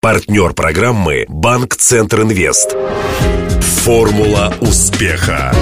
Партнер программы «Банк Центр Инвест». Формула успеха.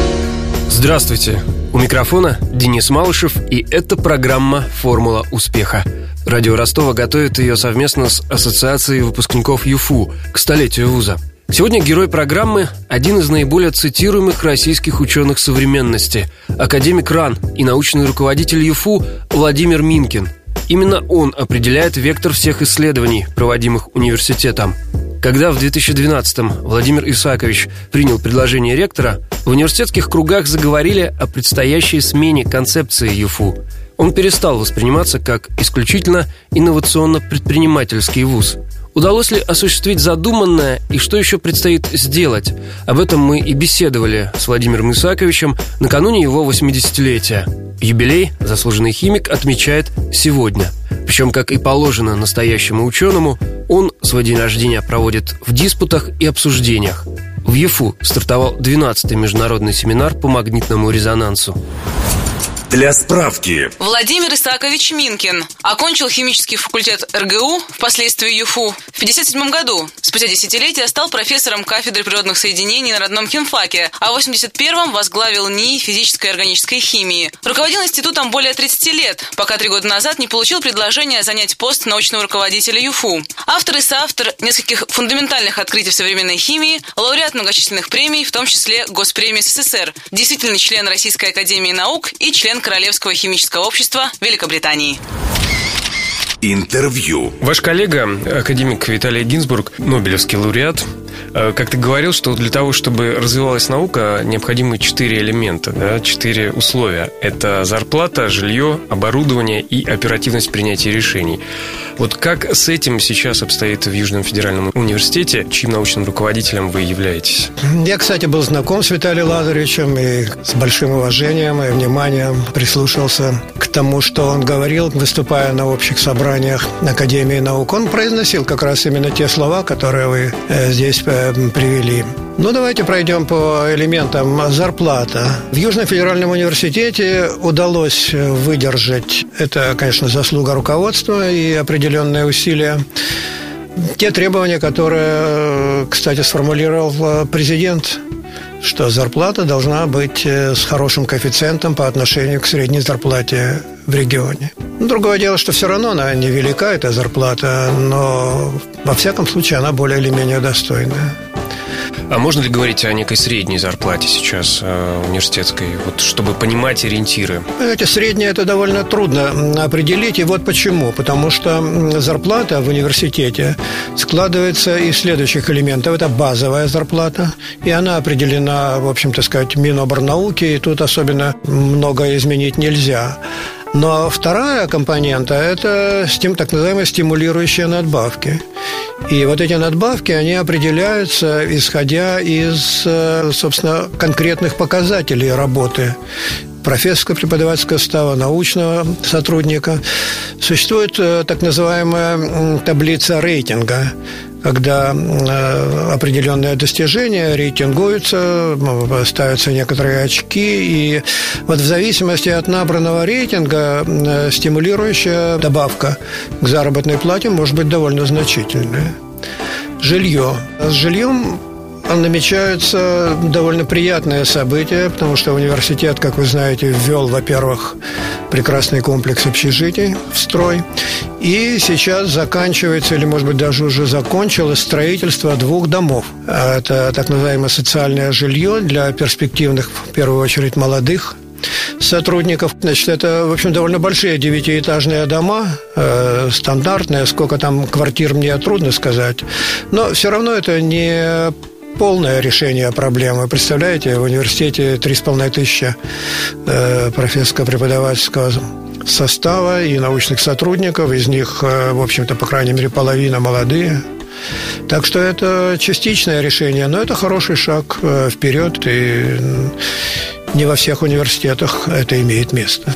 Здравствуйте. У микрофона Денис Малышев, и это программа «Формула успеха». Радио Ростова готовит ее совместно с Ассоциацией выпускников ЮФУ к столетию вуза. Сегодня герой программы – один из наиболее цитируемых российских ученых современности – академик РАН и научный руководитель ЮФУ Владимир Минкин – Именно он определяет вектор всех исследований, проводимых университетом. Когда в 2012-м Владимир Исакович принял предложение ректора, в университетских кругах заговорили о предстоящей смене концепции ЮФУ. Он перестал восприниматься как исключительно инновационно-предпринимательский вуз. Удалось ли осуществить задуманное и что еще предстоит сделать? Об этом мы и беседовали с Владимиром Исаковичем накануне его 80-летия. Юбилей заслуженный химик отмечает сегодня. Причем, как и положено настоящему ученому, он свой день рождения проводит в диспутах и обсуждениях. В ЕФУ стартовал 12-й международный семинар по магнитному резонансу. Для справки. Владимир Исаакович Минкин окончил химический факультет РГУ, впоследствии ЮФУ, в 1957 году. Спустя десятилетия стал профессором кафедры природных соединений на родном химфаке, а в 1981-м возглавил НИИ физической и органической химии. Руководил институтом более 30 лет, пока три года назад не получил предложение занять пост научного руководителя ЮФУ. Автор и соавтор нескольких фундаментальных открытий в современной химии, лауреат многочисленных премий, в том числе Госпремии СССР, действительный член Российской академии наук и член Королевского химического общества Великобритании. Интервью. Ваш коллега, академик Виталий Гинзбург, Нобелевский лауреат, э, как-то говорил, что для того, чтобы развивалась наука, необходимы четыре элемента, да, четыре условия. Это зарплата, жилье, оборудование и оперативность принятия решений. Вот как с этим сейчас обстоит в Южном федеральном университете, чьим научным руководителем вы являетесь? Я, кстати, был знаком с Виталием Лазаревичем и с большим уважением и вниманием прислушался к тому, что он говорил, выступая на общих собраниях Академии наук. Он произносил как раз именно те слова, которые вы э, здесь привели. Ну, давайте пройдем по элементам зарплата. В Южном федеральном университете удалось выдержать, это, конечно, заслуга руководства и определенные усилия, те требования, которые, кстати, сформулировал президент, что зарплата должна быть э, с хорошим коэффициентом по отношению к средней зарплате в регионе. Другое дело, что все равно она невелика, эта зарплата, но во всяком случае она более или менее достойная. А можно ли говорить о некой средней зарплате сейчас э, университетской, вот, чтобы понимать ориентиры? Эти средние это довольно трудно определить, и вот почему. Потому что зарплата в университете складывается из следующих элементов. Это базовая зарплата, и она определена, в общем-то сказать, Миноборнауки, и тут особенно многое изменить нельзя. Но вторая компонента – это так называемые стимулирующие надбавки. И вот эти надбавки, они определяются, исходя из, э, собственно, конкретных показателей работы профессорского преподавательского става, научного сотрудника. Существует э, так называемая таблица рейтинга, когда э, определенные достижения рейтингуются, ставятся некоторые очки, и вот в зависимости от набранного рейтинга э, стимулирующая добавка к заработной плате может быть довольно значительная. Жилье. С жильем намечаются довольно приятные события, потому что университет, как вы знаете, ввел, во-первых, прекрасный комплекс общежитий в строй, и сейчас заканчивается, или, может быть, даже уже закончилось строительство двух домов. Это так называемое социальное жилье для перспективных, в первую очередь, молодых сотрудников. Значит, это, в общем, довольно большие девятиэтажные дома, э, стандартные. Сколько там квартир, мне трудно сказать. Но все равно это не полное решение проблемы. Представляете, в университете 3,5 тысячи э, профессорско-преподавательского состава и научных сотрудников. Из них, э, в общем-то, по крайней мере, половина молодые. Так что это частичное решение, но это хороший шаг э, вперед, и не во всех университетах это имеет место.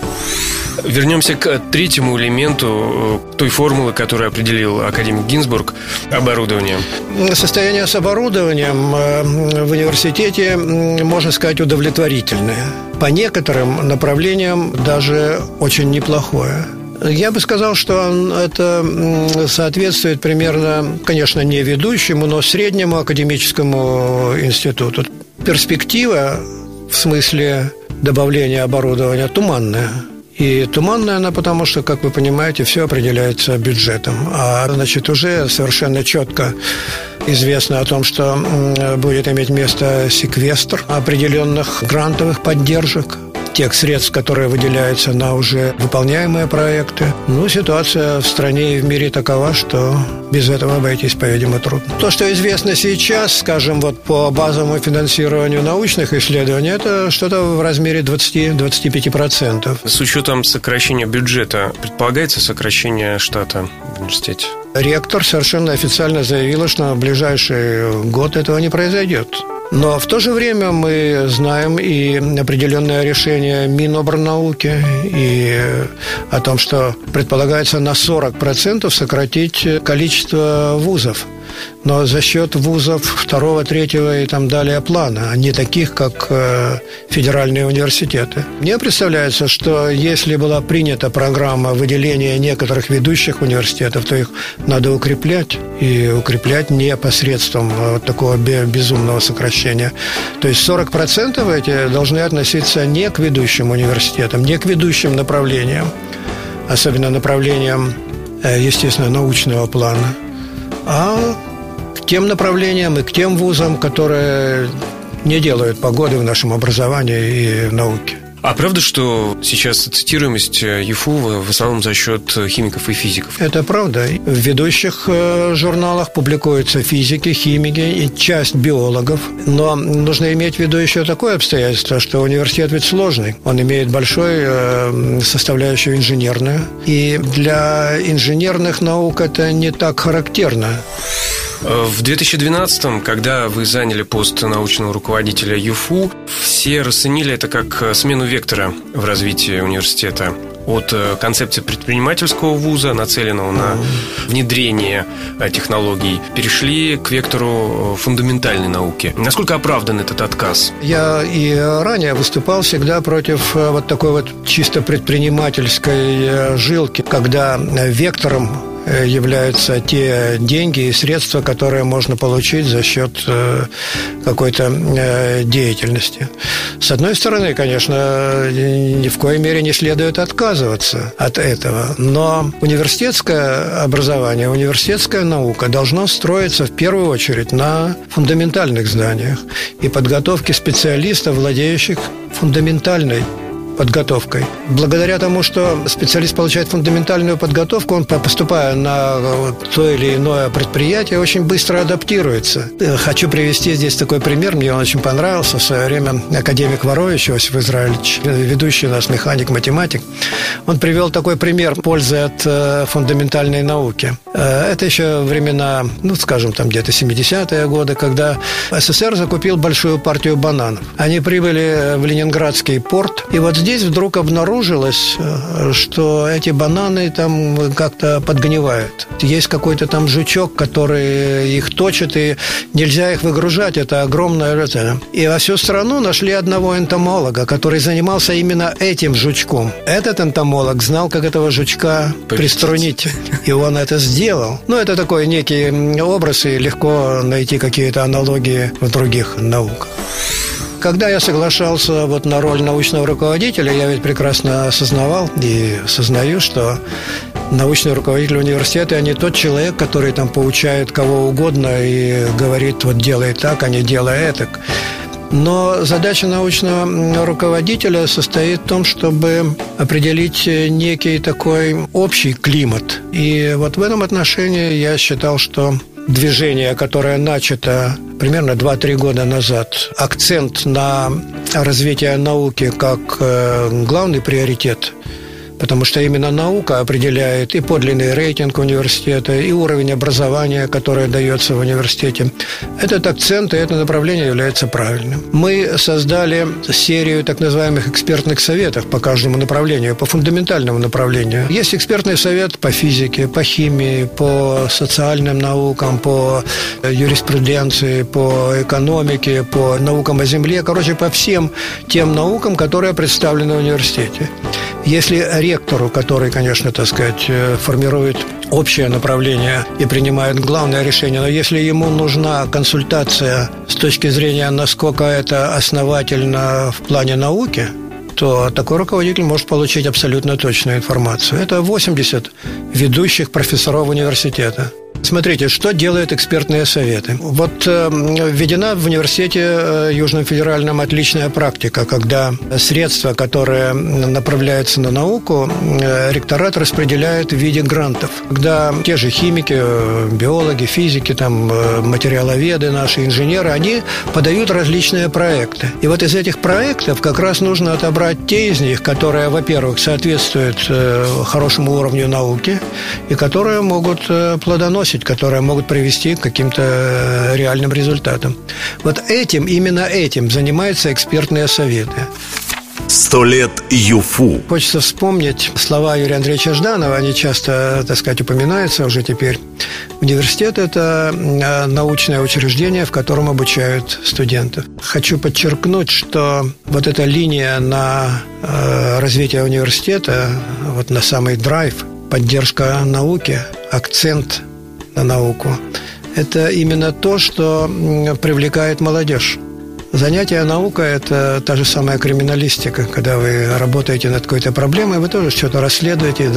Вернемся к третьему элементу э, той формулы, которую определил академик Гинзбург – оборудование. Состояние с оборудованием э, в университете, можно сказать, удовлетворительное. По некоторым направлениям даже очень неплохое. Я бы сказал, что это соответствует примерно, конечно, не ведущему, но среднему академическому институту. Перспектива в смысле добавления оборудования туманная. И туманная она потому, что, как вы понимаете, все определяется бюджетом. А значит, уже совершенно четко известно о том, что будет иметь место секвестр определенных грантовых поддержек тех средств, которые выделяются на уже выполняемые проекты. Ну, ситуация в стране и в мире такова, что без этого обойтись, по-видимому, трудно. То, что известно сейчас, скажем, вот по базовому финансированию научных исследований, это что-то в размере 20-25%. С учетом сокращения бюджета, предполагается сокращение штата в университете? Ректор совершенно официально заявила, что в ближайший год этого не произойдет. Но в то же время мы знаем и определенное решение Минобрнауки и о том, что предполагается на 40% сократить количество вузов но за счет вузов второго, третьего и там далее плана, а не таких, как э, федеральные университеты. Мне представляется, что если была принята программа выделения некоторых ведущих университетов, то их надо укреплять, и укреплять не посредством вот такого безумного сокращения. То есть 40% эти должны относиться не к ведущим университетам, не к ведущим направлениям, особенно направлениям, э, естественно, научного плана, а к тем направлениям и к тем вузам, которые не делают погоды в нашем образовании и в науке. А правда, что сейчас цитируемость э, ЮФУ в основном за счет химиков и физиков? Это правда. В ведущих э, журналах публикуются физики, химики и часть биологов. Но нужно иметь в виду еще такое обстоятельство, что университет ведь сложный. Он имеет большой э, составляющую инженерную. И для инженерных наук это не так характерно. В 2012-м, когда вы заняли пост научного руководителя ЮФУ, все расценили это как смену вектора в развитии университета от э, концепции предпринимательского вуза, нацеленного на внедрение э, технологий, перешли к вектору э, фундаментальной науки. Насколько оправдан этот отказ? Я и ранее выступал всегда против вот такой вот чисто предпринимательской жилки, когда вектором Э, являются те деньги и средства, которые можно получить за счет э, какой-то э, деятельности. С одной стороны, конечно, ни в коей мере не следует отказываться от этого, но университетское образование, университетская наука должно строиться в первую очередь на фундаментальных знаниях и подготовке специалистов, владеющих фундаментальной подготовкой. Благодаря тому, что специалист получает фундаментальную подготовку, он, поступая на то или иное предприятие, очень быстро адаптируется. Хочу привести здесь такой пример, мне он очень понравился. В свое время академик Ворович Иосиф Израильевич, ведущий у нас механик-математик, он привел такой пример пользы от э, фундаментальной науки. Э, это еще времена, ну, скажем, там где-то 70-е годы, когда СССР закупил большую партию бананов. Они прибыли в Ленинградский порт, и вот здесь здесь вдруг обнаружилось, э, что эти бананы там как-то подгнивают. Есть какой-то там жучок, который их точит, и нельзя их выгружать. Это огромное... И во всю страну нашли одного энтомолога, который занимался именно этим жучком. Этот энтомолог знал, как этого жучка приструнить. И он это сделал. Ну, это такой некий образ, и легко найти какие-то аналогии в других науках. Когда я соглашался вот на роль научного руководителя, я ведь прекрасно осознавал и осознаю, что научный руководитель университета, а не тот человек, который там поучает кого угодно и говорит, вот делай так, а не делай это. Но задача научного руководителя состоит в том, чтобы определить некий такой общий климат. И вот в этом отношении я считал, что движение, которое начато примерно 2-3 года назад, акцент на развитие науки как э, главный приоритет – потому что именно наука определяет и подлинный рейтинг университета, и уровень образования, которое дается в университете. Этот акцент и это направление является правильным. Мы создали серию так называемых экспертных советов по каждому направлению, по фундаментальному направлению. Есть экспертный совет по физике, по химии, по социальным наукам, по юриспруденции, по экономике, по наукам о земле, короче, по всем тем наукам, которые представлены в университете. Если ректору, который, конечно, так сказать, э, формирует общее направление и принимает главное решение, но если ему нужна консультация с точки зрения, насколько это основательно в плане науки, то такой руководитель может получить абсолютно точную информацию. Это 80 ведущих профессоров университета. Смотрите, что делают экспертные советы. Вот э, введена в университете э, Южном Федеральном отличная практика, когда средства, которые направляются на науку, э, ректорат распределяет в виде грантов. Когда те же химики, биологи, физики, там, материаловеды, наши инженеры, они подают различные проекты. И вот из этих проектов как раз нужно отобрать те из них, которые, во-первых, соответствуют хорошему уровню науки и которые могут э, плодоносить которые могут привести к каким-то э, реальным результатам. Вот этим, именно этим занимаются экспертные советы. Сто лет ЮФУ. Хочется вспомнить слова Юрия Андреевича Жданова. Они часто, так сказать, упоминаются уже теперь. Университет – это э, научное учреждение, в котором обучают студентов. Хочу подчеркнуть, что вот эта линия на развитие университета, вот на самый драйв, поддержка науки, акцент на науку. Это именно то, что привлекает молодежь. Занятие наука – это та же самая криминалистика. Когда вы работаете над какой-то проблемой, вы тоже что-то расследуете,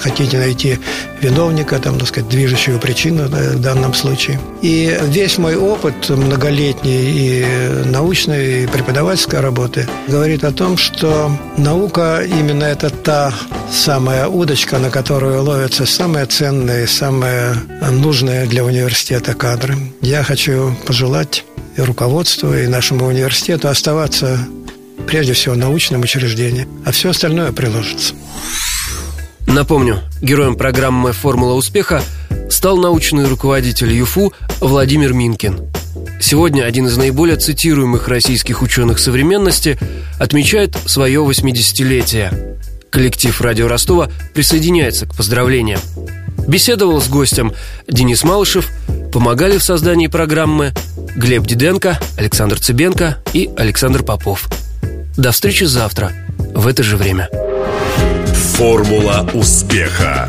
хотите найти виновника, там, так сказать, движущую причину в данном случае. И весь мой опыт многолетний и научной, и преподавательской работы говорит о том, что наука именно это та самая удочка, на которую ловятся самые ценные, самые нужные для университета кадры. Я хочу пожелать и руководству, и нашему университету оставаться прежде всего научным учреждением, а все остальное приложится. Напомню, героем программы «Формула успеха» стал научный руководитель ЮФУ Владимир Минкин. Сегодня один из наиболее цитируемых российских ученых современности отмечает свое 80-летие. Коллектив «Радио Ростова» присоединяется к поздравлениям. Беседовал с гостем Денис Малышев, помогали в создании программы Глеб Диденко, Александр Цыбенко и Александр Попов. До встречи завтра в это же время. Формула успеха.